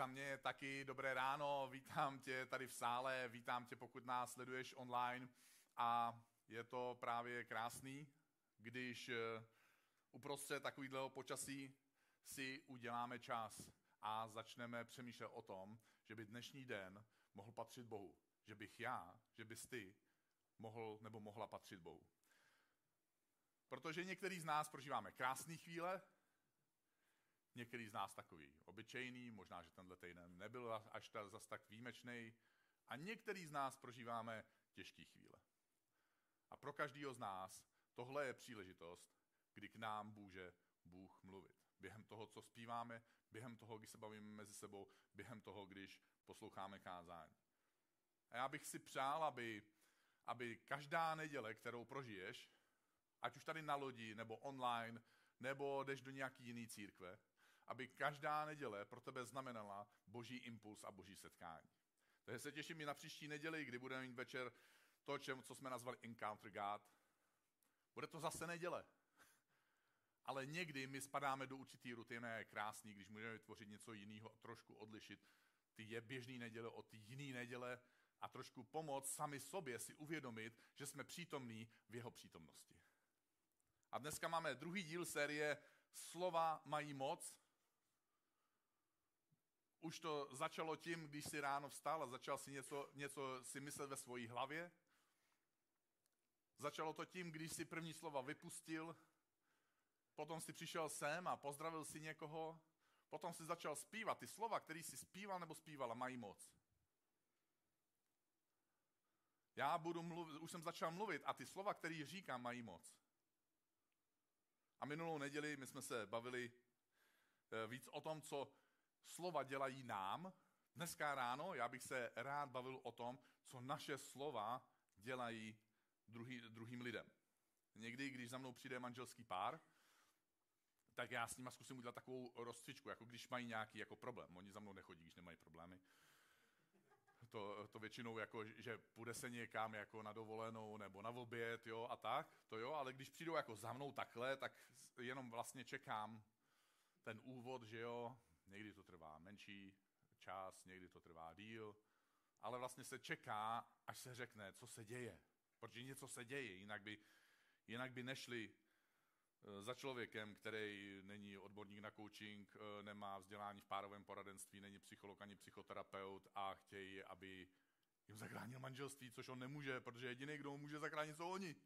Za mě taky dobré ráno, vítám tě tady v sále, vítám tě, pokud nás sleduješ online a je to právě krásný, když eh, uprostřed takového počasí si uděláme čas a začneme přemýšlet o tom, že by dnešní den mohl patřit Bohu. Že bych já, že bys ty mohl nebo mohla patřit Bohu. Protože některý z nás prožíváme krásné chvíle, některý z nás takový obyčejný, možná, že tenhle týden nebyl až ta, zas tak výjimečný, a některý z nás prožíváme těžké chvíle. A pro každého z nás tohle je příležitost, kdy k nám může Bůh mluvit. Během toho, co zpíváme, během toho, když se bavíme mezi sebou, během toho, když posloucháme kázání. A já bych si přál, aby, aby každá neděle, kterou prožiješ, ať už tady na lodi, nebo online, nebo jdeš do nějaký jiný církve, aby každá neděle pro tebe znamenala boží impuls a boží setkání. Takže se těším i na příští neděli, kdy budeme mít večer to, čem, co jsme nazvali Encounter God. Bude to zase neděle. Ale někdy my spadáme do určitý rutiny a je krásný, když můžeme vytvořit něco jiného, trošku odlišit ty je běžný neděle od ty jiný neděle a trošku pomoct sami sobě si uvědomit, že jsme přítomní v jeho přítomnosti. A dneska máme druhý díl série Slova mají moc. Už to začalo tím, když si ráno vstal a začal si něco, něco si myslet ve svojí hlavě. Začalo to tím, když si první slova vypustil, potom si přišel sem a pozdravil si někoho, potom si začal zpívat. Ty slova, které si zpíval nebo zpívala, mají moc. Já budu mluvit, už jsem začal mluvit a ty slova, které říkám, mají moc. A minulou neděli my jsme se bavili eh, víc o tom, co slova dělají nám. Dneska ráno já bych se rád bavil o tom, co naše slova dělají druhý, druhým lidem. Někdy, když za mnou přijde manželský pár, tak já s nima zkusím udělat takovou rozcvičku, jako když mají nějaký jako problém. Oni za mnou nechodí, když nemají problémy. To, to většinou jako, že půjde se někam jako na dovolenou nebo na oběd, jo, a tak, to jo, ale když přijdou jako za mnou takhle, tak jenom vlastně čekám ten úvod, že jo, menší čas, někdy to trvá díl, ale vlastně se čeká, až se řekne, co se děje. Protože něco se děje, jinak by, jinak by nešli eh, za člověkem, který není odborník na coaching, eh, nemá vzdělání v párovém poradenství, není psycholog ani psychoterapeut a chtějí, aby jim zachránil manželství, což on nemůže, protože jediný, kdo může zachránit, jsou oni.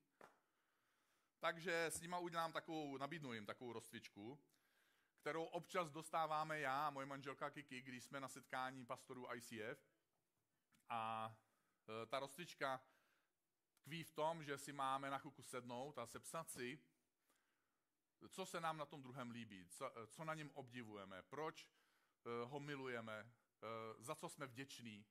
Takže s nima udělám takovou, nabídnu jim takovou rozcvičku, kterou občas dostáváme já a moje manželka Kiki, když jsme na setkání pastorů ICF. A eh, ta rozcvička tkví v tom, že si máme na chuku sednout a sepsat si, co se nám na tom druhém líbí, co, co na něm obdivujeme, proč uh, ho milujeme, za co jsme vděční,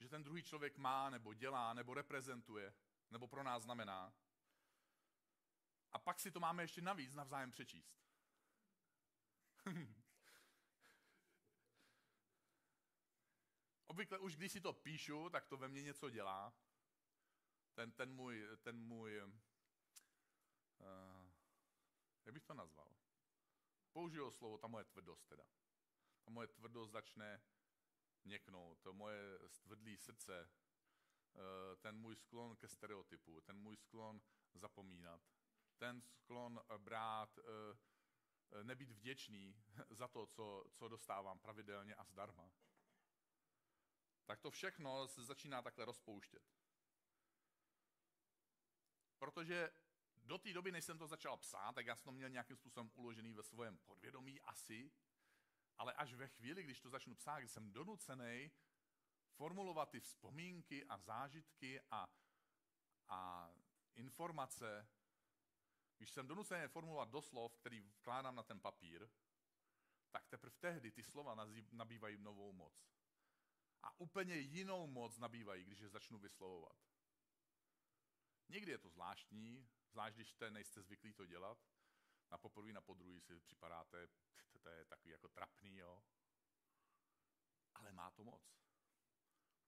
že ten druhý člověk má, nebo dělá, nebo reprezentuje, nebo pro nás znamená. A pak si to máme ještě navíc navzájem přečíst. Obvykle už když si to píšu, tak to ve mně něco dělá ten, ten můj, ten můj uh, jak bych to nazval? Použiju slovo, ta moje tvrdost teda. Ta moje tvrdost začne měknout, to moje stvrdlý srdce, uh, ten můj sklon ke stereotypu, ten můj sklon zapomínat, ten sklon brát, uh, nebýt vděčný za to, co, co dostávám pravidelně a zdarma. Tak to všechno se začíná takhle rozpouštět. Protože do té doby, než jsem to začal psát, tak já jsem to měl nějakým způsobem uložený ve svém podvědomí asi, ale až ve chvíli, když to začnu psát, když jsem donucený formulovat ty vzpomínky a zážitky a, a informace, když jsem donucený formulovat do slov, který vkládám na ten papír, tak teprve tehdy ty slova nabývají novou moc. A úplně jinou moc nabývají, když je začnu vyslovovat. Někdy je to zvláštní, zvlášť když jste, nejste zvyklí to dělat. Na poprvé, na podruhý si připadáte, to je takový jako trapný, jo. Ale má to moc.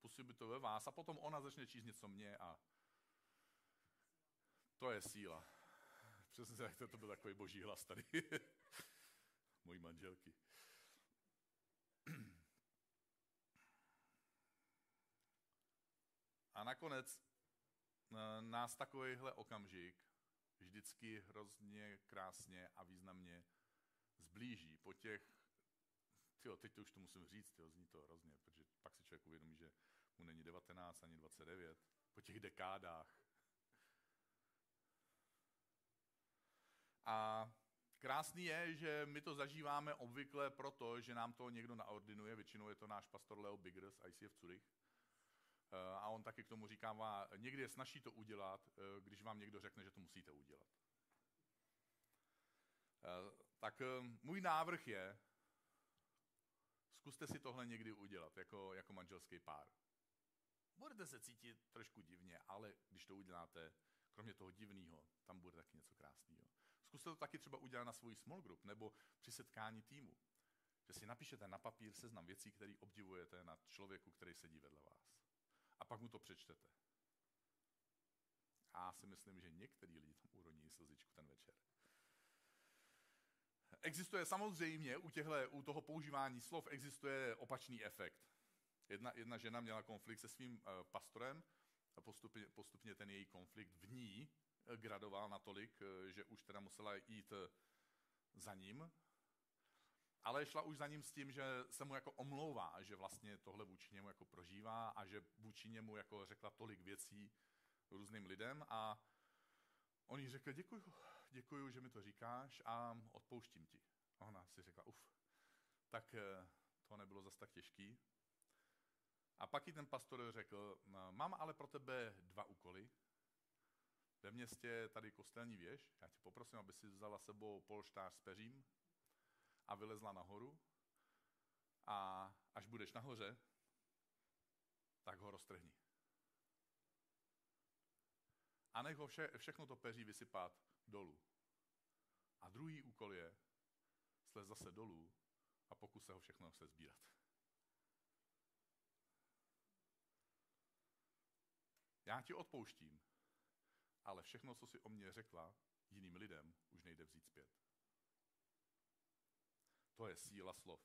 Působí to ve vás a potom ona začne číst něco mě a to je síla. Musel jsem to, to byl takový boží hlas tady. Mojí manželky. A nakonec eh, nás takovýhle okamžik vždycky hrozně krásně a významně zblíží. Po těch, tyjo, teď to už to musím říct, tyjo, zní to hrozně, protože pak si člověk uvědomí, že mu není 19 ani 29. Po těch dekádách A krásný je, že my to zažíváme obvykle proto, že nám to někdo naordinuje, většinou je to náš pastor Leo Biggers, ICF Zurich, eh, a on taky k tomu říká, někdy je snaží to udělat, eh, když vám někdo řekne, že to musíte udělat. Eh, tak můj návrh je, zkuste si tohle někdy udělat jako, jako manželský pár. Budete se cítit trošku divně, ale když to uděláte, kromě toho divného, tam bude taky něco krásného. Zkuste to taky třeba udělat na svůj small group nebo při setkání týmu. Že si napíšete na papír seznam věcí, které obdivujete na člověku, který sedí vedle vás. A pak mu to přečtete. A já si myslím, že některý lidi tam uroní slzičku ten večer. Existuje samozřejmě u, těchto, u toho používání slov existuje opačný efekt. Jedna, jedna žena měla konflikt se svým uh, pastorem a postupně, postupně ten její konflikt v ní gradoval natolik, uh, že už teda musela jít uh, za ním, ale šla už za ním s tím, že se mu jako omlouvá, že vlastně tohle vůči němu jako prožívá a že vůči němu jako řekla tolik věcí různým lidem a on jí řekl, děkuju, děkuju, že mi to říkáš a odpouštím ti. A ona si řekla, uf, tak to nebylo zas tak těžký. A pak i ten pastor řekl, mám ale pro tebe dva úkoly. Ve městě tady kostelní věž, já tě poprosím, aby si vzala sebou polštář s peřím a vylezla nahoru. A až budeš nahoře, tak ho roztrhni. A nech ho vše, všechno to peří vysypat dolů. A druhý úkol je slez zase dolů a pokus se ho všechno se sbírat. Já ti odpouštím, ale všechno, co si o mě řekla jiným lidem, už nejde vzít zpět. To je síla slov.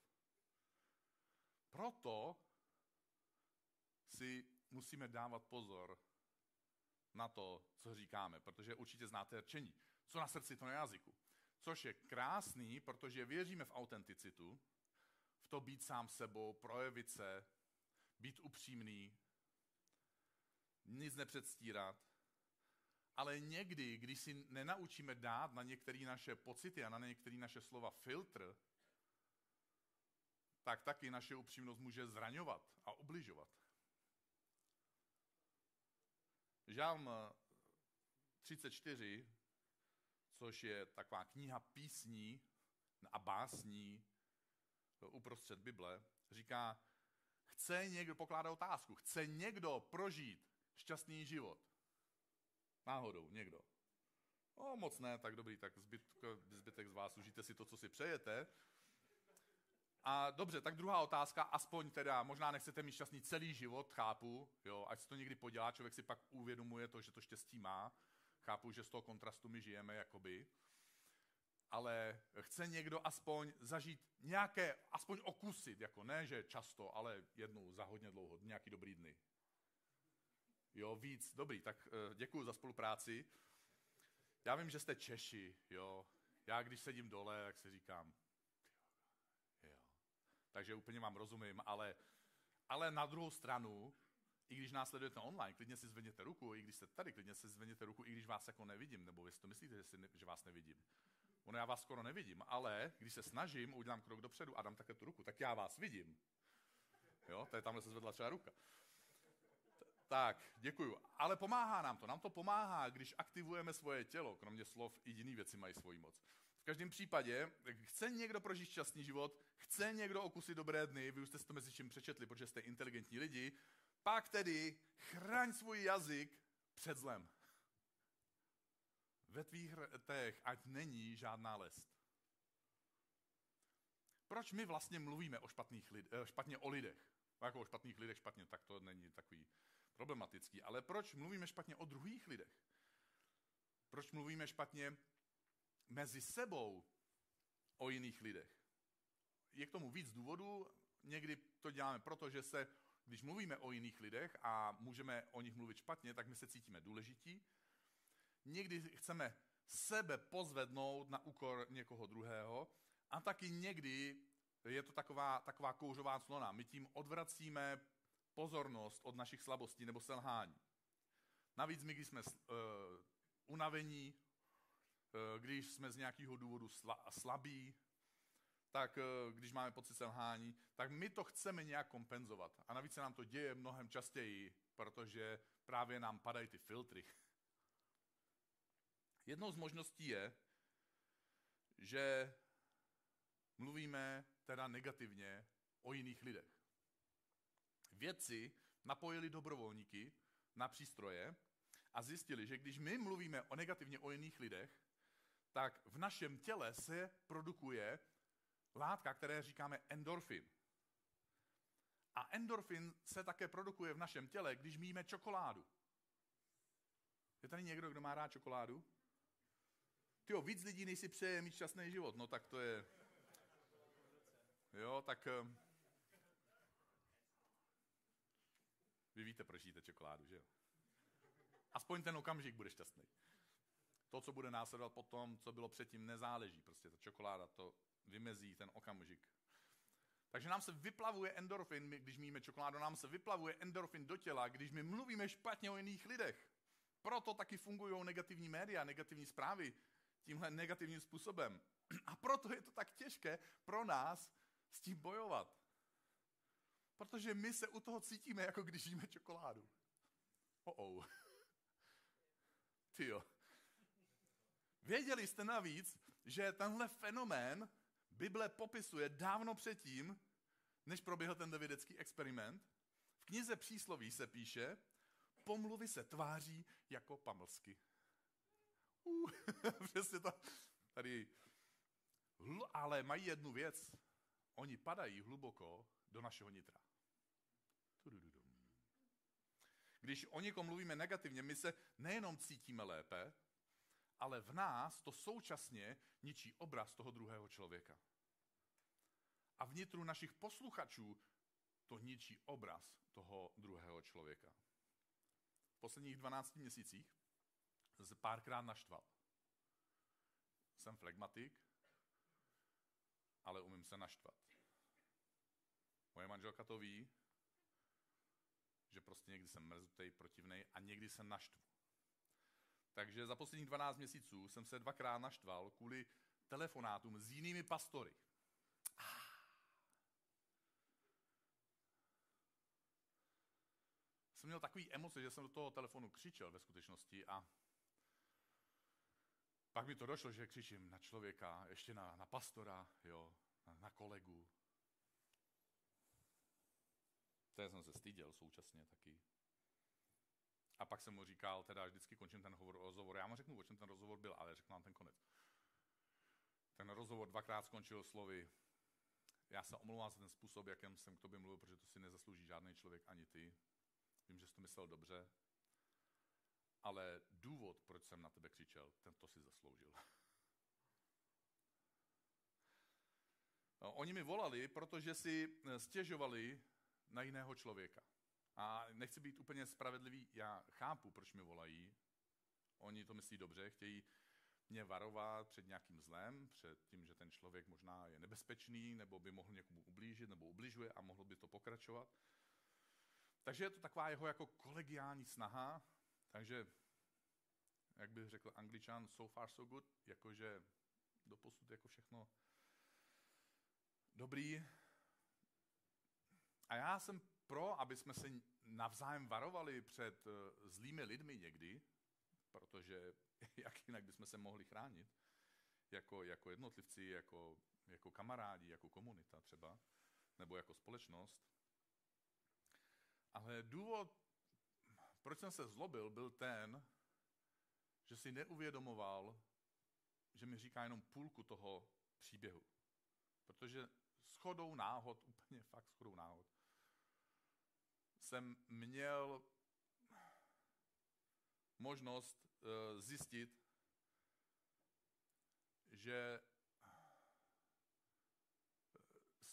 Proto si musíme dávat pozor na to, co říkáme, protože určitě znáte rčení. Co na srdci, to na jazyku. Což je krásný, protože věříme v autenticitu, v to být sám sebou, projevit se, být upřímný, nic nepředstírat. Ale někdy, když si nenaučíme dát na některé naše pocity a na některé naše slova filtr, tak taky naše upřímnost může zraňovat a obližovat. Žálm 34, což je taková kniha písní a básní uprostřed Bible, říká, chce někdo, pokládá otázku, chce někdo prožít šťastný život. Náhodou, někdo. No, moc ne, tak dobrý, tak zbytek, zbytek z vás užijte si to, co si přejete. A dobře, tak druhá otázka, aspoň teda, možná nechcete mít šťastný celý život, chápu, jo, ať se to někdy podělá, člověk si pak uvědomuje to, že to štěstí má, chápu, že z toho kontrastu my žijeme, jakoby, ale chce někdo aspoň zažít nějaké, aspoň okusit, jako ne, že často, ale jednou za hodně dlouho, nějaký dobrý dny, Jo, víc, dobrý, tak uh, děkuji za spolupráci. Já vím, že jste Češi, jo. Já když sedím dole, tak si říkám, jo. Takže úplně vám rozumím, ale, ale na druhou stranu, i když nás sledujete online, klidně si zvedněte ruku, i když jste tady, klidně si zvedněte ruku, i když vás jako nevidím, nebo vy si to myslíte, že, si ne, že vás nevidím. Ono já vás skoro nevidím, ale když se snažím, udělám krok dopředu a dám také tu ruku, tak já vás vidím. Jo, tady tamhle se zvedla třeba ruka. Tak, děkuju. Ale pomáhá nám to. Nám to pomáhá, když aktivujeme svoje tělo. Kromě slov i jiné věci mají svoji moc. V každém případě, chce někdo prožít šťastný život, chce někdo okusit dobré dny, vy už jste si to mezi čím přečetli, protože jste inteligentní lidi, pak tedy chraň svůj jazyk před zlem. Ve tvých rtech ať není žádná lest. Proč my vlastně mluvíme o špatných lid, eh, špatně o lidech? Jako o špatných lidech špatně, tak to není takový problematický. Ale proč mluvíme špatně o druhých lidech? Proč mluvíme špatně mezi sebou o jiných lidech? Je k tomu víc důvodů. Někdy to děláme proto, že se když mluvíme o jiných lidech a můžeme o nich mluvit špatně, tak my se cítíme důležití. Někdy chceme sebe pozvednout na úkor někoho druhého a taky někdy je to taková, taková kouřová clona. My tím odvracíme pozornost od našich slabostí nebo selhání. Navíc my, když jsme uh, unavení, uh, když jsme z nějakého důvodu sla, slabí, tak uh, když máme pocit selhání, tak my to chceme nějak kompenzovat. A navíc se nám to děje mnohem častěji, protože právě nám padají ty filtry. Jednou z možností je, že mluvíme teda negativně o jiných lidech. Vědci napojili dobrovolníky na přístroje a zjistili, že když my mluvíme o negativně o jiných lidech, tak v našem těle se produkuje látka, které říkáme endorfin. A endorfin se také produkuje v našem těle, když míme čokoládu. Je tady někdo, kdo má rád čokoládu? Tyjo, víc lidí nejsi přeje mít šťastný život. No tak to je... Jo, tak... Eh, vy víte, proč jíte čokoládu, že jo? Aspoň ten okamžik bude šťastný. To, co bude následovat potom, co bylo předtím, nezáleží. Prostě ta čokoláda to vymezí, ten okamžik. Takže nám se vyplavuje endorfin, když míme čokoládu, nám se vyplavuje endorfin do těla, když my mluvíme špatně o jiných lidech. Proto taky fungují negativní média, negativní zprávy tímhle negativním způsobem. A proto je to tak těžké pro nás s tím bojovat. Protože my se u toho cítíme, jako když jíme čokoládu. Oh oh. Tyjo. Věděli jste navíc, že tenhle fenomén Bible popisuje dávno předtím, než proběhl ten vědecký experiment. V knize přísloví se píše, pomluvy se tváří jako pamlsky. Uh, přesně to. Tady. Ale mají jednu věc. Oni padají hluboko do našeho nitra. Když o někom mluvíme negativně, my se nejenom cítíme lépe, ale v nás to současně ničí obraz toho druhého člověka. A vnitru našich posluchačů to ničí obraz toho druhého člověka. V posledních 12 měsících se párkrát naštval. Jsem flegmatik, ale umím se naštvat. Moje manželka to ví, že prostě někdy jsem mrzutej, protivnej a někdy se naštvu. Takže za posledních 12 měsíců jsem se dvakrát naštval kvůli telefonátům s jinými pastory. Jsem měl takový emoce, že jsem do toho telefonu křičel ve skutečnosti a pak mi to došlo, že křičím na člověka, ještě na, na pastora, jo, na, na kolegu. To jsem se styděl současně taky. A pak jsem mu říkal, teda vždycky končím ten hovor, rozhovor. Já mu řeknu, o čem ten rozhovor byl, ale řeknu vám ten konec. Ten rozhovor dvakrát skončil slovy, já se omlouvám za ten způsob, jakým jsem k tobě mluvil, protože to si nezaslouží žádný člověk ani ty. Vím, že jsi to myslel dobře, ale důvod, proč jsem na tebe křičel, ten to si zasloužil. No, oni mi volali, protože si eh, stěžovali na jiného člověka. A nechci být úplně spravedlivý, já chápu, proč mi volají. Oni to myslí dobře, chtějí mě varovat před nějakým zlem, před tím, že ten člověk možná je nebezpečný, nebo by mohl někomu ublížit, nebo ubližuje a mohlo by to pokračovat. Takže je to taková jeho jako kolegiální snaha, takže, jak bych řekl angličan, so far so good, jakože doposud jako všechno dobrý. A já jsem pro, aby jsme se navzájem varovali před eh, zlými lidmi někdy, protože jak jinak bychom se mohli chránit, jako, jako jednotlivci, jako, jako kamarádi, jako komunita třeba, nebo jako společnost. Ale důvod, proč jsem se zlobil, byl ten, že si neuvědomoval, že mi říká jenom půlku toho příběhu. Protože schodou náhod, úplně fakt schodou náhod, jsem měl možnost uh, zjistit, že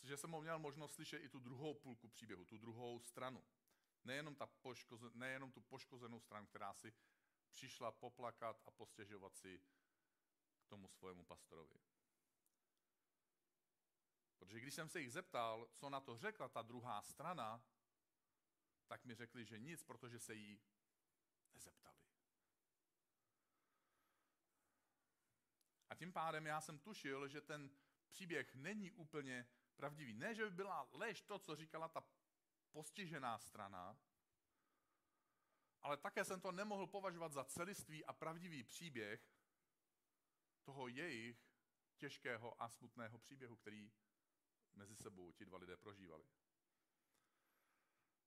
že jsem měl možnost slyšet i tu druhou půlku příběhu, tu druhou stranu. Nejenom, ta poškoze, nejenom tu poškozenou stranu, která si přišla poplakat a postěžovat si k tomu svojemu pastorovi. Protože když jsem se jich zeptal, co na to řekla ta druhá strana, tak mi řekli, že nic, protože se jí nezeptali. A tím pádem já jsem tušil, že ten příběh není úplně pravdivý. Ne, že by byla lež to, co říkala ta postižená strana, ale také jsem to nemohl považovat za celistvý a pravdivý příběh toho jejich těžkého a smutného příběhu, který mezi sebou ti dva lidé prožívali.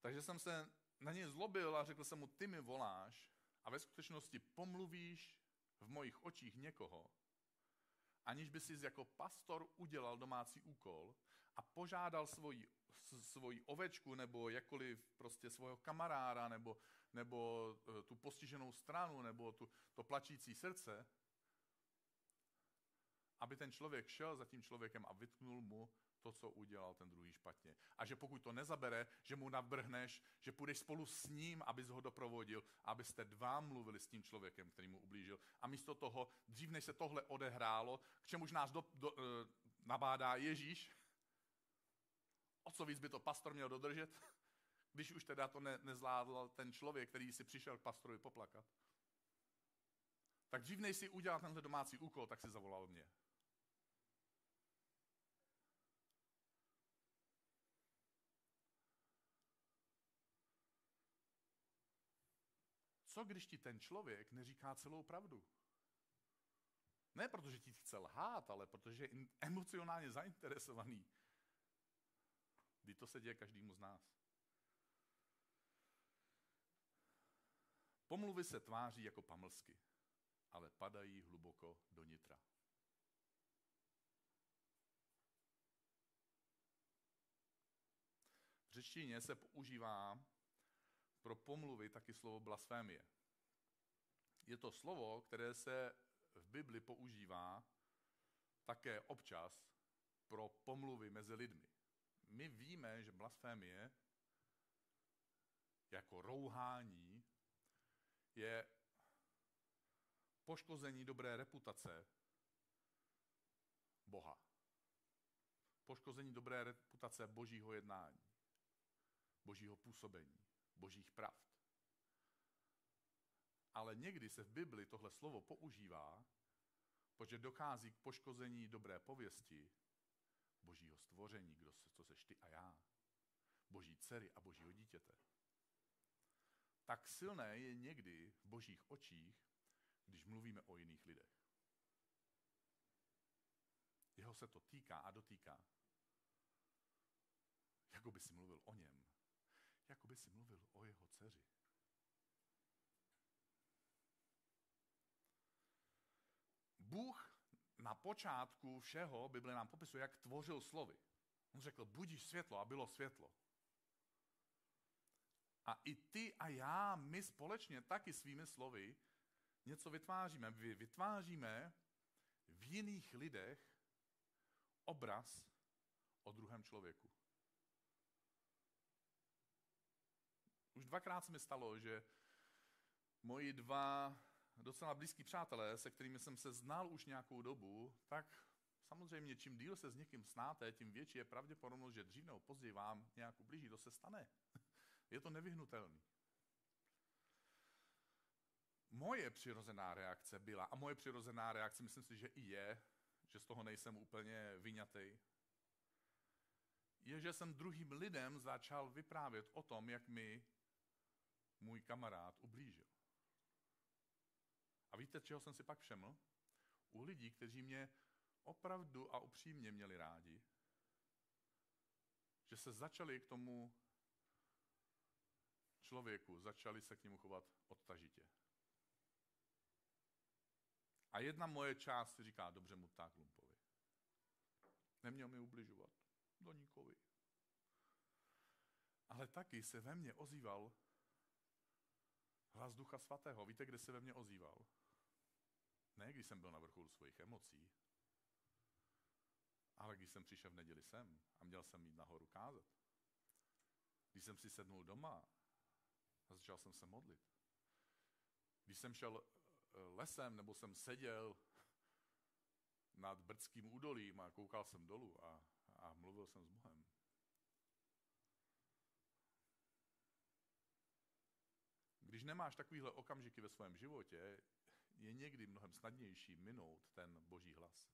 Takže jsem se na něj zlobil a řekl jsem mu, ty mi voláš a ve skutečnosti pomluvíš v mojich očích někoho, aniž by si jako pastor udělal domácí úkol a požádal svoji, svoji ovečku nebo jakkoliv prostě svého kamaráda nebo, nebo e, tu postiženou stranu nebo tu, to plačící srdce, aby ten člověk šel za tím člověkem a vytknul mu to, co udělal ten druhý špatně. A že pokud to nezabere, že mu navrhneš, že půjdeš spolu s ním, abys ho doprovodil, abyste dva mluvili s tím člověkem, který mu ublížil. A místo toho, dřív než se tohle odehrálo, k čemuž nás do, do, uh, nabádá Ježíš, o co víc by to pastor měl dodržet, když už teda to ne, nezvládl ten člověk, který si přišel k pastorovi poplakat. Tak dřív než si udělal tenhle domácí úkol, tak si zavolal mě. Co když ti ten člověk neříká celou pravdu? Ne protože ti chce lhát, ale protože je emocionálně zainteresovaný. Kdy to se děje každému z nás. Pomluvy se tváří jako pamlsky, ale padají hluboko do nitra. V řečtině se používá pro pomluvy taky slovo blasfémie. Je to slovo, které se v Bibli používá také občas pro pomluvy mezi lidmi. My víme, že blasfémie jako rouhání je poškození dobré reputace Boha. Poškození dobré reputace božího jednání, božího působení božích pravd. Ale někdy se v Bibli tohle slovo používá, protože dochází k poškození dobré pověsti božího stvoření, kdo se, co seš ty a já, boží dcery a božího dítěte. Tak silné je někdy v božích očích, když mluvíme o jiných lidech. Jeho se to týká a dotýká. Jako by si mluvil o něm jako by si mluvil o jeho dceři. Bůh na počátku všeho, Bible nám popisuje, jak tvořil slovy. On řekl, budíš světlo a bylo světlo. A i ty a já, my společně taky svými slovy něco vytváříme. Vy vytváříme v jiných lidech obraz o druhém člověku. Už dvakrát se mi stalo, že moji dva docela blízký přátelé, se kterými jsem se znal už nějakou dobu, tak samozřejmě čím díl se s někým snáte, tím větší je pravděpodobnost, že dřív nebo později vám nějak ublíží, to se stane. Je to nevyhnutelný. Moje přirozená reakce byla, a moje přirozená reakce myslím si, že i je, že z toho nejsem úplně vyňatý, je, že jsem druhým lidem začal vyprávět o tom, jak mi můj kamarád ublížil. A víte, čeho jsem si pak všeml? U lidí, kteří mě opravdu a upřímně měli rádi, že se začali k tomu člověku, začali se k němu chovat odtažitě. A jedna moje část říká, dobře mu tak lumpovi. Neměl mi ubližovat. Do nikovi. Ale taky se ve mně ozýval Hlas Ducha Svatého. Víte, kde se ve mně ozýval? Ne, když jsem byl na vrcholu svých emocí, Ale když jsem přišel v neděli sem a měl jsem jít nahoru kázat, když jsem si sednul doma a začal jsem se modlit, když jsem šel eh, lesem nebo jsem seděl nad brdským údolím a koukal jsem dolů a, a mluvil jsem s Bohem. Když nemáš takovýhle okamžiky ve svém životě, je někdy mnohem snadnější minout ten boží hlas.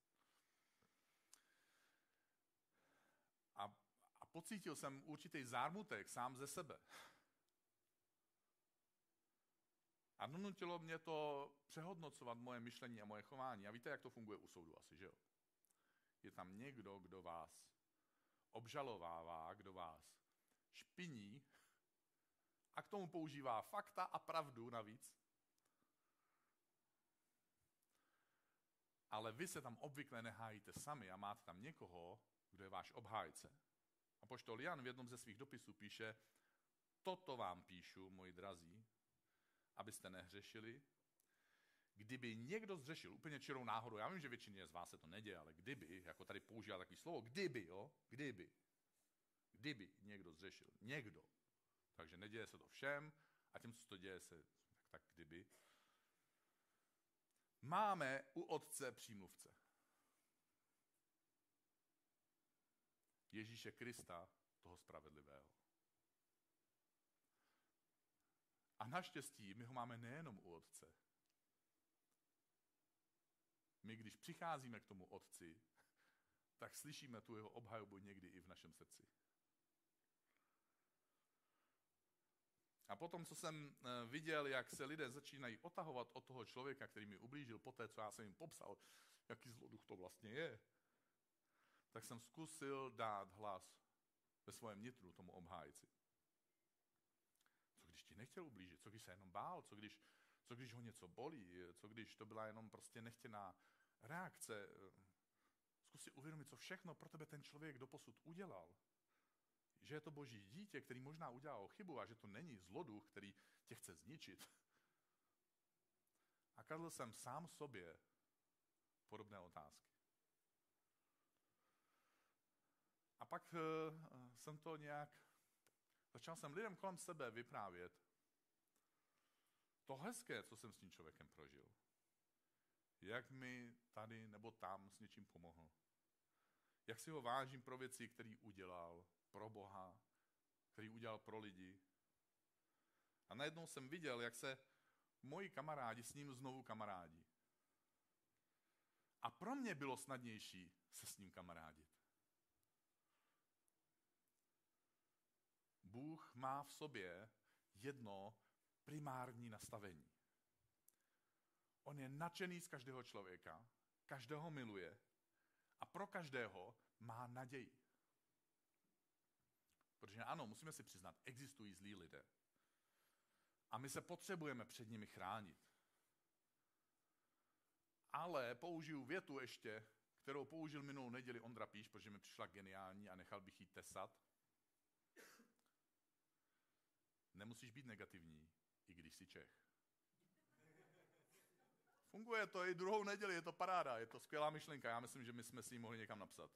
A, a pocítil jsem určitý zármutek sám ze sebe. A donutilo mě to přehodnocovat moje myšlení a moje chování. A víte, jak to funguje u soudu asi, že jo? Je tam někdo, kdo vás obžalovává, kdo vás špiní a k tomu používá fakta a pravdu navíc. Ale vy se tam obvykle nehájíte sami a máte tam někoho, kdo je váš obhájce. A poštol Jan v jednom ze svých dopisů píše, toto vám píšu, moji drazí, abyste nehřešili. Kdyby někdo zřešil úplně čirou náhodou, já vím, že většině z vás se to neděje, ale kdyby, jako tady používá takový slovo, kdyby, jo, kdyby, kdyby někdo zřešil, někdo, takže neděje se to všem a tím, co to děje se, tak, tak kdyby, máme u otce přímluvce. Ježíše Krista, toho spravedlivého. A naštěstí my ho máme nejenom u Otce. My, když přicházíme k tomu Otci, tak slyšíme tu jeho obhajobu někdy i v našem srdci. A potom, co jsem eh, viděl, jak se lidé začínají otahovat od toho člověka, který mi ublížil, po té, co já jsem jim popsal, jaký zloduch to vlastně je, tak jsem zkusil dát hlas ve svém nitru tomu obhájci ti nechtěl ublížit, co když se jenom bál, co když, co když ho něco bolí, co když to byla jenom prostě nechtěná reakce. Zkus si uvědomit, co všechno pro tebe ten člověk doposud udělal. Že je to boží dítě, který možná udělal chybu a že to není zloduch, který tě chce zničit. A kladl jsem sám sobě podobné otázky. A pak uh, jsem to nějak Začal jsem lidem kolem sebe vyprávět to hezké, co jsem s tím člověkem prožil. Jak mi tady nebo tam s něčím pomohl. Jak si ho vážím pro věci, které udělal pro Boha, který udělal pro lidi. A najednou jsem viděl, jak se moji kamarádi s ním znovu kamarádí. A pro mě bylo snadnější se s ním kamarádit. Bůh má v sobě jedno primární nastavení. On je nadšený z každého člověka, každého miluje a pro každého má naději. Protože ano, musíme si přiznat, existují zlí lidé. A my se potřebujeme před nimi chránit. Ale použiju větu ještě, kterou použil minulou neděli Ondra Píš, protože mi přišla geniální a nechal bych ji tesat. Nemusíš být negativní, i když jsi Čech. Funguje to i druhou neděli, je to paráda, je to skvělá myšlenka. Já myslím, že my jsme si ji mohli někam napsat.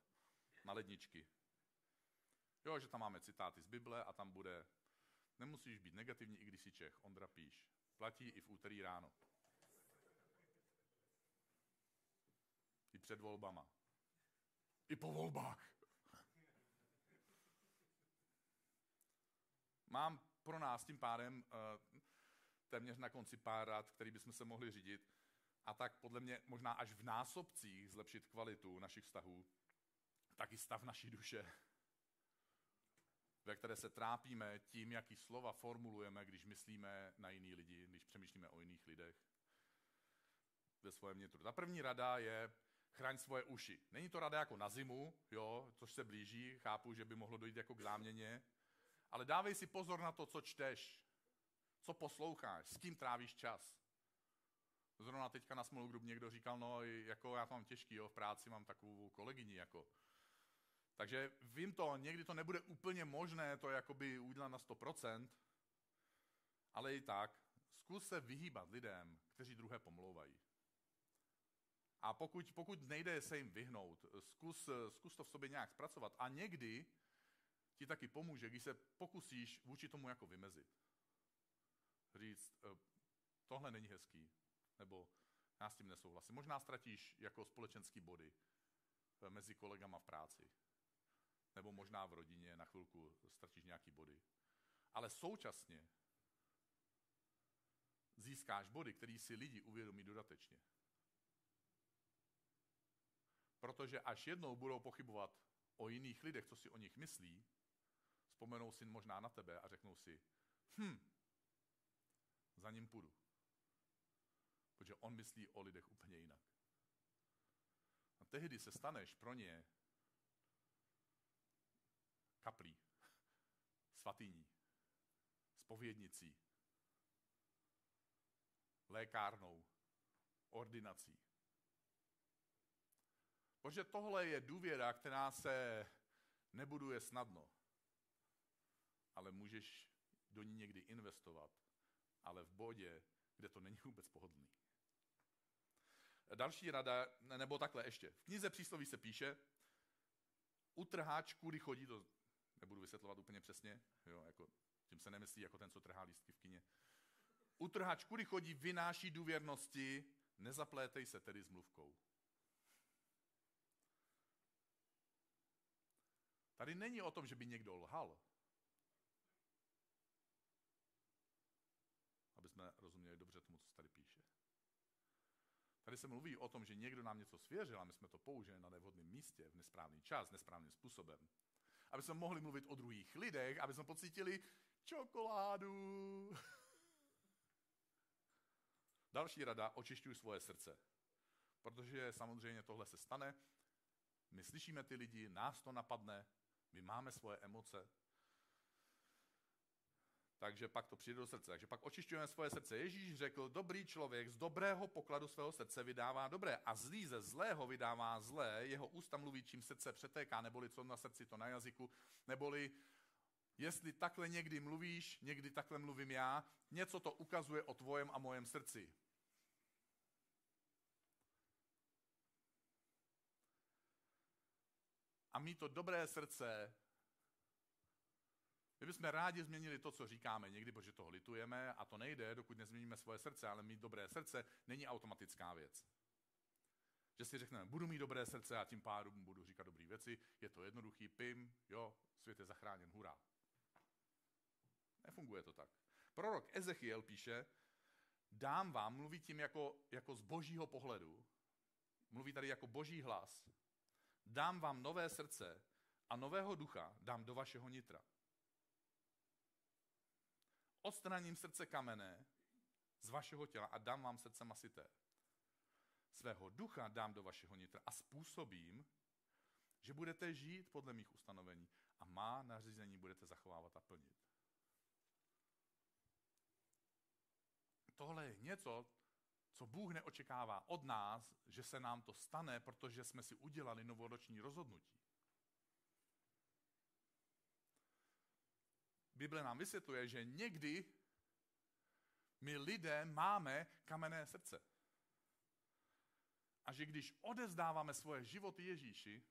Na ledničky. Jo, že tam máme citáty z Bible a tam bude Nemusíš být negativní, i když jsi Čech. Ondra píš. Platí i v úterý ráno. I před volbama. I po volbách. Mám pro nás tím pádem uh, téměř na konci pár rad, který bychom se mohli řídit a tak podle mě možná až v násobcích zlepšit kvalitu našich vztahů, tak i stav naší duše, ve které se trápíme tím, jaký slova formulujeme, když myslíme na jiný lidi, když přemýšlíme o jiných lidech ve svém nitru. Ta první rada je chraň svoje uši. Není to rada jako na zimu, jo, což se blíží, chápu, že by mohlo dojít jako k záměně, ale dávej si pozor na to, co čteš, co posloucháš, s kým trávíš čas. Zrovna teďka na Small Group někdo říkal, no jako já to mám těžký, jo, v práci mám takovou kolegyni, jako. Takže vím to, někdy to nebude úplně možné to jakoby udělat na 100%, ale i tak, zkus se vyhýbat lidem, kteří druhé pomlouvají. A pokud, pokud nejde se jim vyhnout, zkus, zkus to v sobě nějak zpracovat. A někdy ti taky pomůže, když se pokusíš vůči tomu jako vymezit. Říct, eh, tohle není hezký, nebo já s tím nesouhlasím. Možná ztratíš jako společenský body eh, mezi kolegama v práci. Nebo možná v rodině na chvilku ztratíš nějaký body. Ale současně získáš body, který si lidi uvědomí dodatečně. Protože až jednou budou pochybovat o jiných lidech, co si o nich myslí, vzpomenou si možná na tebe a řeknou si, hm, za ním půjdu. Protože on myslí o lidech úplně jinak. A tehdy se staneš pro ně kaplí, svatýní, spovědnicí, lékárnou, ordinací. Protože tohle je důvěra, která se nebuduje snadno, ale můžeš do ní někdy investovat, ale v bodě, kde to není vůbec pohodlný. Další rada, nebo takhle ještě. V knize přísloví se píše, utrháč kudy chodí, to nebudu vysvětlovat úplně přesně, jo, jako, tím se nemyslí jako ten, co trhá lístky v kině. Utrháč kudy chodí, vynáší důvěrnosti, nezaplétej se tedy s mluvkou. Tady není o tom, že by někdo lhal. Aby jsme rozuměli dobře tomu, co se tady píše. Tady se mluví o tom, že někdo nám něco svěřil a my jsme to použili na nevhodném místě, v nesprávný čas, nesprávným způsobem. Aby jsme mohli mluvit o druhých lidech, aby jsme pocítili čokoládu. Další rada, očišťuj svoje srdce. Protože samozřejmě tohle se stane, my slyšíme ty lidi, nás to napadne, my máme svoje emoce, takže pak to přijde do srdce. Takže pak očišťujeme svoje srdce. Ježíš řekl, dobrý člověk z dobrého pokladu svého srdce vydává dobré a zlý ze zlého vydává zlé. Jeho ústa mluví, čím srdce přetéká, neboli co na srdci, to na jazyku, neboli jestli takhle někdy mluvíš, někdy takhle mluvím já, něco to ukazuje o tvojem a mojem srdci. A mít to dobré srdce my bychom rádi změnili to, co říkáme někdy, protože toho litujeme a to nejde, dokud nezměníme svoje srdce, ale mít dobré srdce není automatická věc. Že si řekneme, budu mít dobré srdce a tím pádem budu říkat dobré věci, je to jednoduchý, pim, jo, svět je zachráněn, hurá. Nefunguje to tak. Prorok Ezechiel píše, dám vám, mluví tím jako, jako z božího pohledu, mluví tady jako boží hlas, dám vám nové srdce a nového ducha dám do vašeho nitra odstraním srdce kamenné z vašeho těla a dám vám srdce masité. Svého ducha dám do vašeho nitra a způsobím, že budete žít podle mých ustanovení a má nařízení budete zachovávat a plnit. Tohle je něco, co Bůh neočekává od nás, že se nám to stane, protože jsme si udělali novoroční rozhodnutí. Bible nám vysvětluje, že někdy my lidé máme kamenné srdce. A že když odezdáváme svoje životy Ježíši,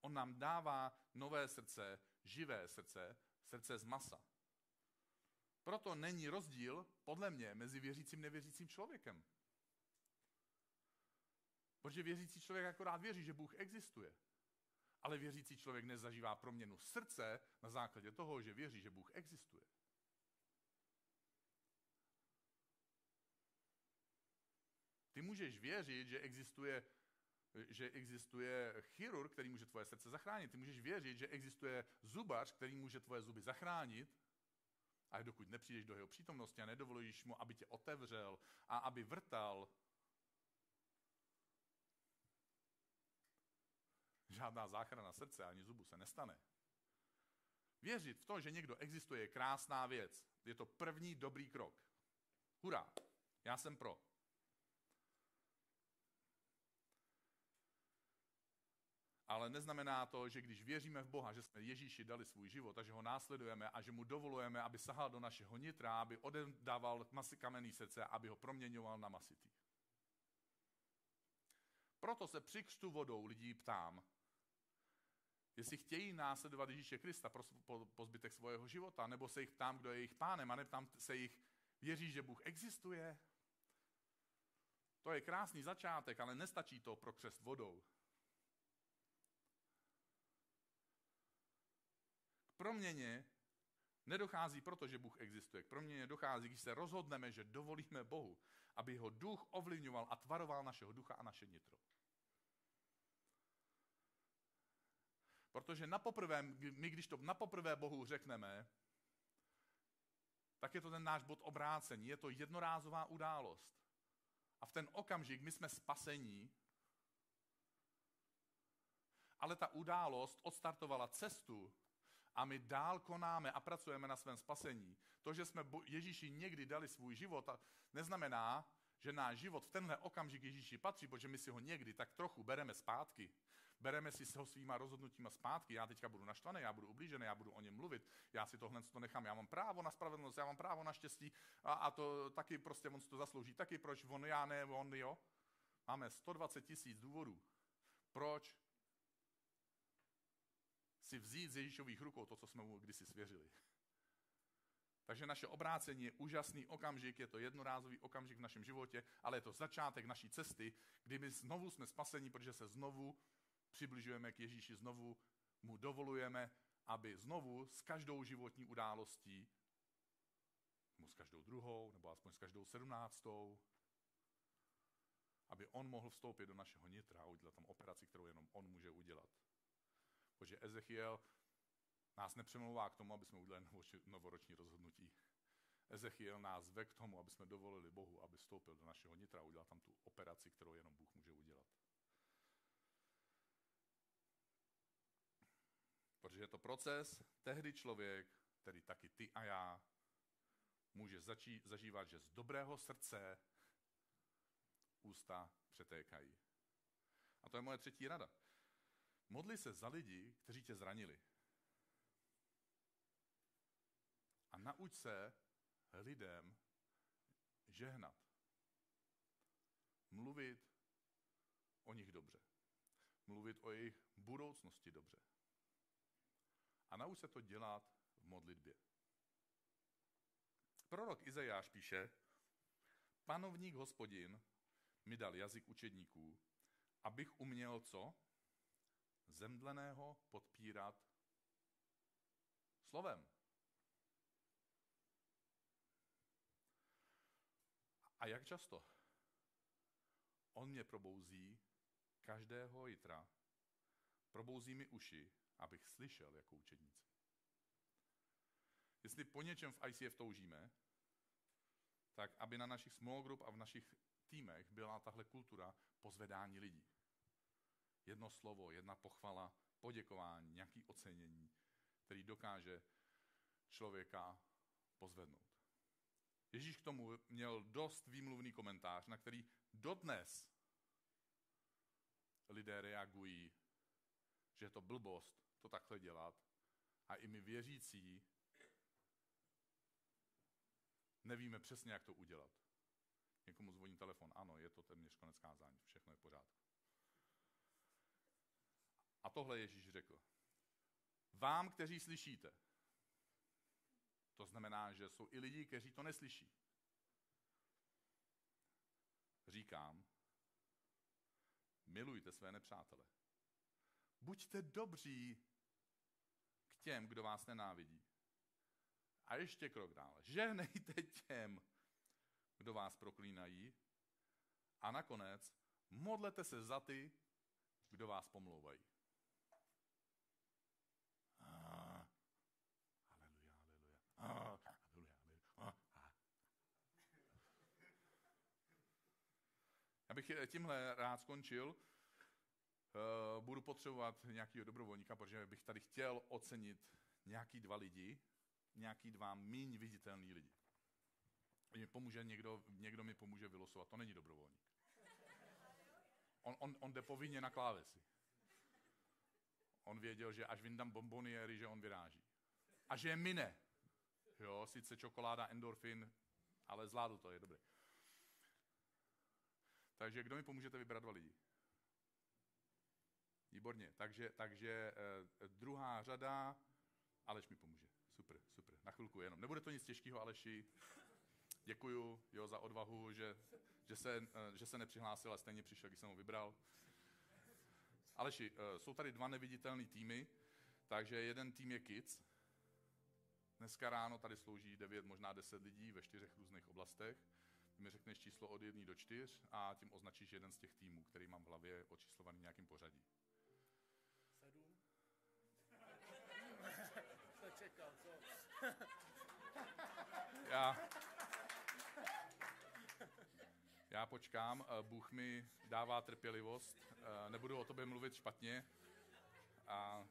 on nám dává nové srdce, živé srdce, srdce z masa. Proto není rozdíl, podle mě, mezi věřícím a nevěřícím člověkem. Protože věřící člověk akorát věří, že Bůh existuje. Ale věřící člověk nezažívá proměnu srdce na základě toho, že věří, že Bůh existuje. Ty můžeš věřit, že existuje, že existuje chirurg, který může tvoje srdce zachránit. Ty můžeš věřit, že existuje zubař, který může tvoje zuby zachránit. A dokud nepřijdeš do jeho přítomnosti a nedovolíš mu, aby tě otevřel a aby vrtal, žádná záchrana srdce ani zubu se nestane. Věřit v to, že někdo existuje, je krásná věc. Je to první dobrý krok. Hurá, já jsem pro. Ale neznamená to, že když věříme v Boha, že jsme Ježíši dali svůj život a že ho následujeme a že mu dovolujeme, aby sahal do našeho nitra, aby odedával masy kamenný srdce, aby ho proměňoval na masitý. Proto se při křtu vodou lidí ptám, jestli chtějí následovat Ježíše Krista pro, po, po zbytek svého života, nebo se jich ptám, kdo je jejich pánem, a neptám se jich, věří, že Bůh existuje? To je krásný začátek, ale nestačí to pro křest vodou. K proměně nedochází proto, že Bůh existuje. K proměně dochází, když se rozhodneme, že dovolíme Bohu, aby jeho duch ovlivňoval a tvaroval našeho ducha a naše nitro. Protože na poprvé, my když to na poprvé Bohu řekneme, tak je to ten náš bod obrácení. Je to jednorázová událost. A v ten okamžik my jsme spasení, ale ta událost odstartovala cestu a my dál konáme a pracujeme na svém spasení. To, že jsme Ježíši někdy dali svůj život, neznamená, že náš život v tenhle okamžik Ježíši patří, protože my si ho někdy tak trochu bereme zpátky. Bereme si ho svýma rozhodnutíma zpátky. Já teďka budu naštvaný, já budu ublížený, já budu o něm mluvit, já si tohle to nechám, já mám právo na spravedlnost, já mám právo na štěstí a, a to taky prostě on si to zaslouží. Taky proč on, já ne, on, jo. Máme 120 tisíc důvodů, proč si vzít z Ježíšových rukou to, co jsme mu kdysi svěřili. Takže naše obrácení je úžasný okamžik, je to jednorázový okamžik v našem životě, ale je to začátek naší cesty, kdy my znovu jsme spasení, protože se znovu přibližujeme k Ježíši, znovu mu dovolujeme, aby znovu s každou životní událostí, nebo s každou druhou, nebo aspoň s každou sedmnáctou, aby on mohl vstoupit do našeho nitra a udělat tam operaci, kterou jenom on může udělat. Protože Ezechiel nás nepřemlouvá k tomu, aby jsme udělali novoroční rozhodnutí. Ezechiel nás ve k tomu, aby jsme dovolili Bohu, aby vstoupil do našeho nitra a udělal tam tu operaci, kterou jenom Bůh může udělat. Protože je to proces, tehdy člověk, tedy taky ty a já, může začít zažívat, že z dobrého srdce ústa přetékají. A to je moje třetí rada. Modli se za lidi, kteří tě zranili. A nauč se lidem žehnat. Mluvit o nich dobře. Mluvit o jejich budoucnosti dobře. A nauč se to dělat v modlitbě. Prorok Izajáš píše, panovník hospodin mi dal jazyk učedníků, abych uměl co? Zemdleného podpírat slovem. A jak často? On mě probouzí každého jitra, probouzí mi uši, abych slyšel jako učedníci. Jestli po něčem v ICF toužíme, tak aby na našich small group a v našich týmech byla tahle kultura pozvedání lidí. Jedno slovo, jedna pochvala, poděkování, nějaký ocenění, který dokáže člověka pozvednout. Ježíš k tomu měl dost výmluvný komentář, na který dodnes lidé reagují, že je to blbost to takhle dělat. A i my věřící nevíme přesně, jak to udělat. Někomu zvoní telefon, ano, je to téměř konec kázání, všechno je v pořádku. A tohle Ježíš řekl. Vám, kteří slyšíte, to znamená, že jsou i lidi, kteří to neslyší. Říkám, milujte své nepřátele. Buďte dobří těm, kdo vás nenávidí. A ještě krok dále. Žehnejte těm, kdo vás proklínají. A nakonec modlete se za ty, kdo vás pomlouvají. Já bych tímhle rád skončil. Uh, budu potřebovat nějakého dobrovolníka, protože bych tady chtěl ocenit nějaký dva lidi, nějaký dva míň viditelný lidi. Mě pomůže někdo, někdo mi pomůže vylosovat, to není dobrovolník. On, on, on jde povinně na klávesi. On věděl, že až vyndám bomboniery, že on vyráží. A že je mine. Jo, sice čokoláda, endorfin, ale zvládl to, je dobrý. Takže kdo mi pomůžete vybrat dva lidi? Výborně, takže, takže eh, druhá řada, Aleš mi pomůže. Super, super. Na chvilku jenom. Nebude to nic těžkého, Aleši. Děkuju jo, za odvahu, že, že, se, eh, že se nepřihlásil a stejně přišel, když jsem ho vybral. Aleši, eh, jsou tady dva neviditelné týmy, takže jeden tým je Kids. Dneska ráno tady slouží 9, možná 10 lidí ve čtyřech různých oblastech. Ty mi řekneš číslo od 1 do 4 a tím označíš jeden z těch týmů, který mám v hlavě očíslovaný nějakým pořadí. Sedm. to čekal, co? Já, já počkám, eh, Bůh mi dává trpělivost, eh, nebudu o tobě mluvit špatně. A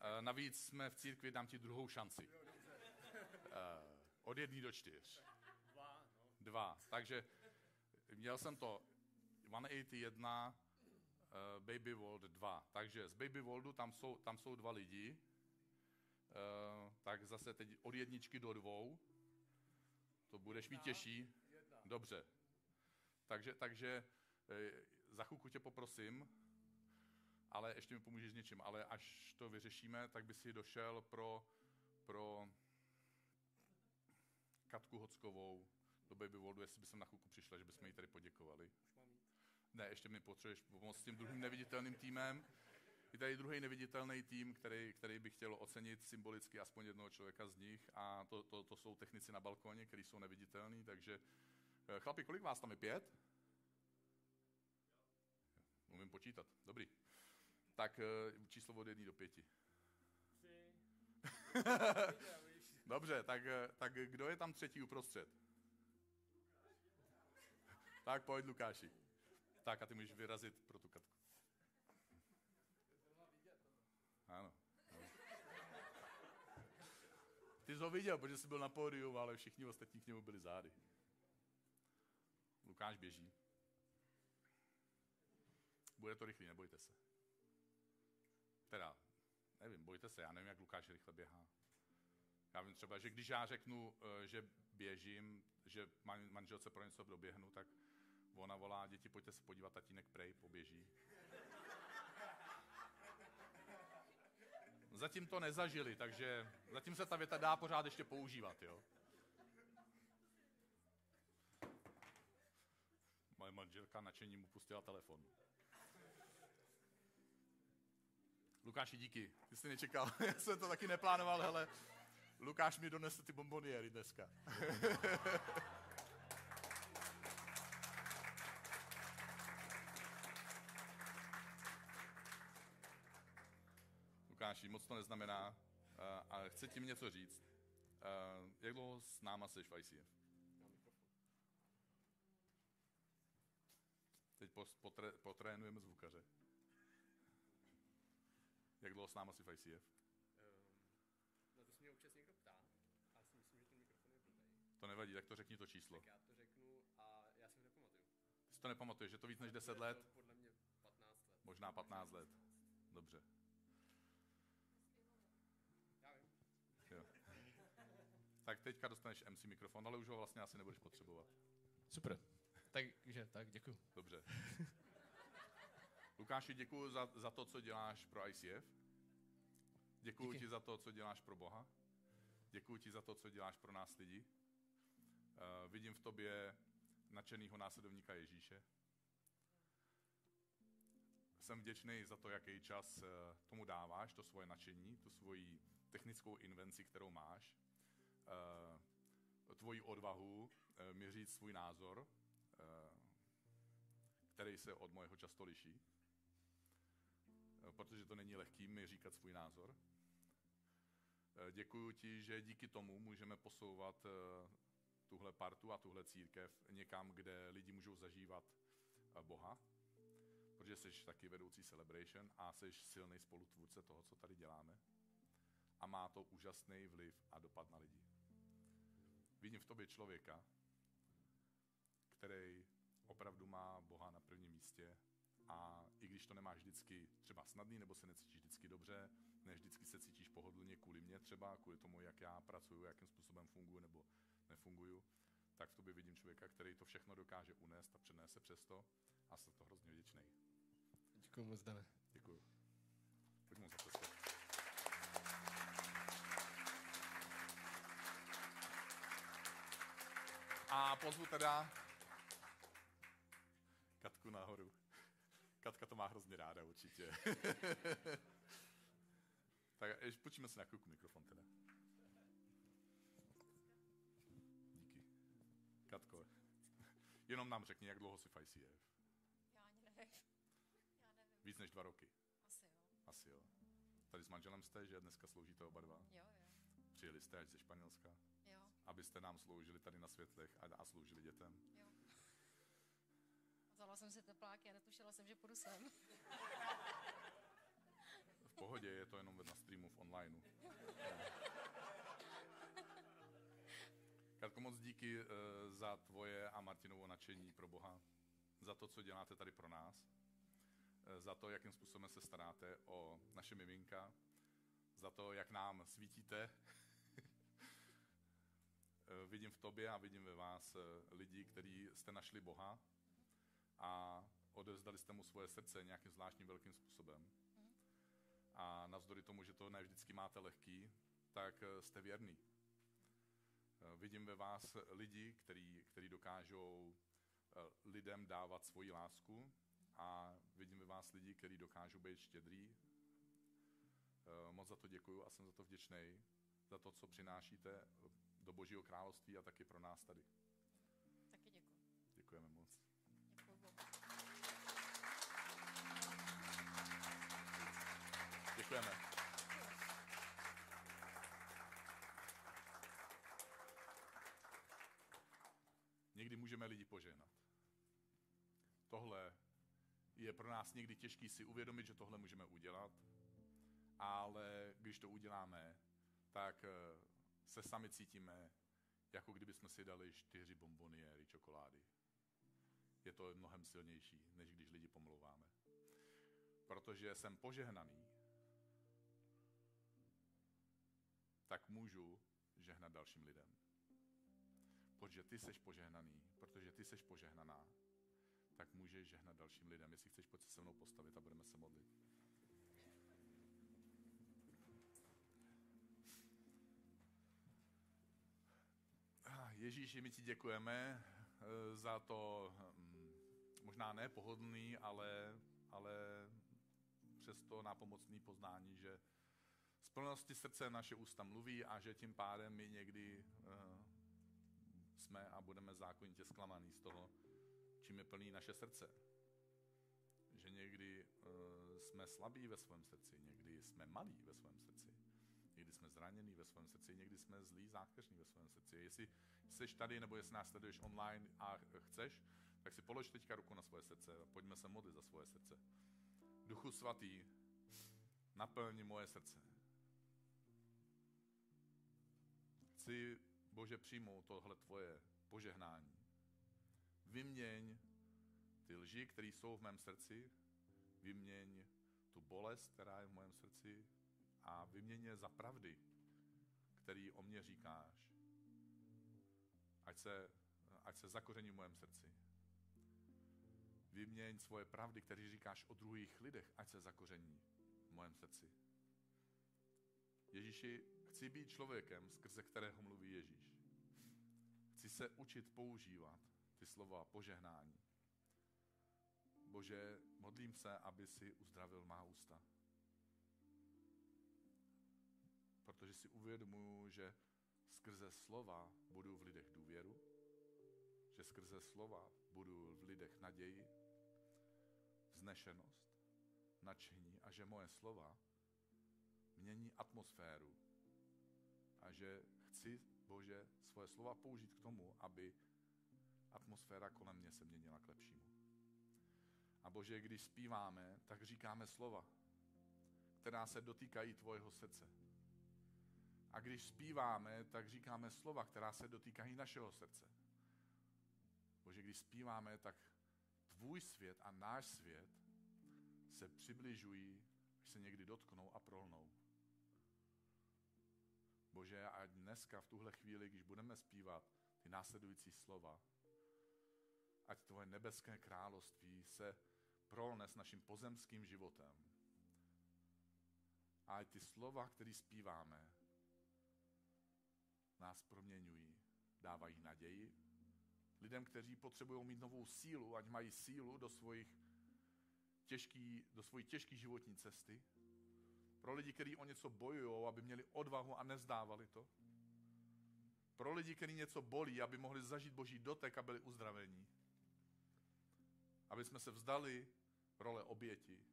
eh, navíc jsme v církvi, dám ti druhou šanci. Od jedné do čtyř. Dva, no. Dva. Takže měl jsem to 181, uh, Baby World 2. Takže z Baby Worldu tam jsou, tam jsou dva lidi. Uh, tak zase teď od jedničky do dvou. To budeš mít těžší. Dobře. Takže, takže eh, za chvilku tě poprosím, ale ještě mi pomůžeš s něčím. Ale až to vyřešíme, tak by si došel pro, pro Katku Hockovou do Baby Worldu, jestli by jsem na chvilku přišla, že bychom jí tady poděkovali. Ne, ještě mi potřebuješ pomoct s tím druhým neviditelným týmem. Je tady druhý neviditelný tým, který, který bych chtěl ocenit symbolicky aspoň jednoho člověka z nich a to, to, to jsou technici na balkoně, kteří jsou neviditelní, takže eh, chlapi, kolik vás tam je? Pět? Umím počítat, dobrý. Tak eh, číslo od jedné do pěti. Tři. Dobře, tak, eh, tak kdo je tam třetí uprostřed? Tak pojď, Lukáši. Tak a ty můžeš vyrazit pro tu katku. Ano. ano. Ty jsi ho viděl, protože jsi byl na pódiu, ale všichni ostatní k němu byli zády. Lukáš běží. Bude to rychlý, nebojte se. Teda, nevím, bojte se, já nevím, jak Lukáš rychle běhá. Já vím třeba, že když já řeknu, eh, že běžím, že man- manželce pro něco doběhnu, tak ona volá, děti, pojďte se podívat, tatínek prej, poběží. Zatím to nezažili, takže zatím se ta věta dá pořád ještě používat, jo. Moje manželka nadšení mu pustila telefon. Lukáši, díky. Ty jsi nečekal. Já jsem to taky neplánoval, hele. Lukáš mi donesl ty bomboniéry dneska. Lukáši, moc to neznamená, eh, ale chci ti něco říct. Eh, Jak dlouho s náma jsi v ICF? Teď potré- potrénujeme zvukaře. Jak dlouho s náma jsi v ICF? Um, na to se mě občas někdo ptá. A si myslím, že ten mikrofon je blbej. To nevadí, tak to řekni to číslo. Tak já to řeknu a já si ho nepamatuju. Ty si to nepamatuješ, že to víc než 10 Bude let? Podle mě 15 let. Možná 15 let. Dobře. Tak teďka dostaneš MC mikrofon, ale už ho vlastně asi nebudeš potřebovat. Super. Takže tak, děkuji. Dobře. Lukáši, děkuji za, za to, co děláš pro ICF. Děkuji ti za to, co děláš pro Boha. Děkuji ti za to, co děláš pro nás lidi. Uh, vidím v tobě nadšenýho následovníka Ježíše. Jsem vděčný za to, jaký čas uh, tomu dáváš, to svoje nadšení, tu svoji technickou invenci, kterou máš, tvoji odvahu uh, mi říct svůj názor, uh, který se od mojeho často liší, Eh, protože to není lehký mi říkat svůj názor. Eh, Děkuji ti, že díky tomu můžeme posouvat eh, tuhle partu a tuhle církev někam, kde lidi můžou zažívat eh, Boha, protože jsi taky vedoucí celebration a jsi silný spolutvůrce toho, co tady děláme. A má to úžasný vliv a dopad na lidi. Vidím v tobě člověka, který opravdu má Boha na prvním místě a i když to nemáš vždycky třeba snadný, nebo se necítíš vždycky dobře, ne vždycky se cítíš pohodlně kvůli mě třeba, kvůli tomu, jak já pracuju, jakým způsobem funguji nebo nefunguju, tak v tobě vidím člověka, který to všechno dokáže unést a přenese přesto a jsem to hrozně vděčný. Děkuji moc, Dane. Děkuju. zatleskat. A pozvu teda Katku nahoru. Katka to má hrozně ráda určitě. tak počíme si na chvilku mikrofon teda. Díky. Katko, jenom nám řekni, jak dlouho si v ICF. Já ani nevím. Já nevím. Víc než dva roky. Asi jo. Asi jo. Tady s manželem jste, že dneska sloužíte oba dva. Jo, jo. Přijeli jste až ze Španělska, Jo, abyste nám sloužili tady na světlech a, a sloužili dětem. jo. Vzala jsem si tepláky a netušila jsem, že půjdu sem. V pohodě, je to jenom na streamu v onlineu. Katko, moc díky eh, za tvoje a Martinovo nadšení pro Boha, za to, co děláte tady pro nás, eh, za to, jakým způsobem se staráte o naše miminka, za to, jak nám svítíte. Eh, vidím v tobě a vidím ve vás eh, lidi, kteří jste našli Boha a odevzdali jste mu svoje srdce nějakým zvláštním velkým způsobem. A navzdory tomu, že to ne vždycky máte lehký, tak eh, jste věrný. Vidím ve vás lidi, který dokážou lidem dávat svoji lásku a vidím ve vás lidi, kteří dokážou být štědrý. Moc za to děkuju a jsem za to vděčný, za to, co přinášíte do Božího království a taky pro nás tady. Taky děkuji. Děkujeme moc. Děkuji Bohu. Děkujeme. Někdy můžeme lidi požehnat. Tohle je pro nás někdy těžký si uvědomit, že tohle můžeme udělat, ale když to uděláme, tak eh, se sami cítíme, jako kdyby jsme si dali čtyři bomboniéry čokolády. Je to mnohem silnější, než když lidi pomlouváme. Protože jsem požehnaný, tak můžu žehnat dalším lidem. Protože ty seš požehnaný, protože ty seš požehnaná, tak můžeš žehnat dalším lidem. Jestli chceš, pojď se se mnou postavit a budeme se modlit. Ježíši, my ti děkujeme eh, za to hm, možná ne pohodlný, ale, ale přesto nápomocný poznání, že z plnosti srdce naše ústa mluví a že tím pádem my někdy uh, jsme a budeme zákonitě zklamaný z toho, čím je plný naše srdce. Že někdy uh, jsme slabí ve svém srdci, někdy jsme malí ve svém srdci, někdy jsme zranění ve svém srdci, někdy jsme zlí, zákeřní ve svém srdci. Jestli jsi tady nebo jestli nás sleduješ online a chceš, tak si polož teďka ruku na svoje srdce a pojďme se modlit za svoje srdce. Duchu svatý, naplň moje srdce. Chci, Bože, přijmout tohle tvoje požehnání. Vyměň ty lži, které jsou v mém srdci, vyměň tu bolest, která je v mém srdci a vyměň je za pravdy, který o mě říkáš. Ať se, ať se zakoření v mém srdci. Vyměň svoje pravdy, které říkáš o druhých lidech, ať se zakoření v mém srdci. Ježíši, chci být člověkem, skrze kterého mluví Ježíš. Chci se učit používat ty slova požehnání. Bože, modlím se, aby si uzdravil má ústa. Protože si uvědomuju, že skrze slova budu v lidech důvěru, že skrze slova budu v lidech naději, vznešenost, nadšení a že moje slova mění atmosféru a že chci, Bože, svoje slova použít k tomu, aby atmosféra kolem mě se měnila k lepšímu. A Bože, když zpíváme, tak říkáme slova, která se dotýkají tvojeho srdce. A když zpíváme, tak říkáme slova, která se dotýkají našeho srdce. Bože, když zpíváme, tak tvůj svět a náš svět se přibližují, až se někdy dotknou a prolnou. Bože, a dneska v tuhle chvíli, když budeme zpívat ty následující slova, ať tvoje nebeské království se prolne s naším pozemským životem. A ty slova, které zpíváme, nás proměňují, dávají naději. Lidem, kteří potřebují mít novou sílu, ať mají sílu do svojich těžký, do svojí těžké životní cesty. Pro lidi, kteří o něco bojují, aby měli odvahu a nezdávali to. Pro lidi, kteří něco bolí, aby mohli zažít boží dotek a byli uzdravení. Aby jsme se vzdali role oběti.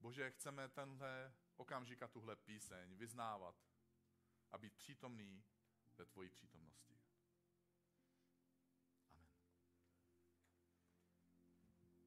Bože, chceme tenhle okamžik a tuhle píseň vyznávat a být přítomný ve tvojí přítomnosti.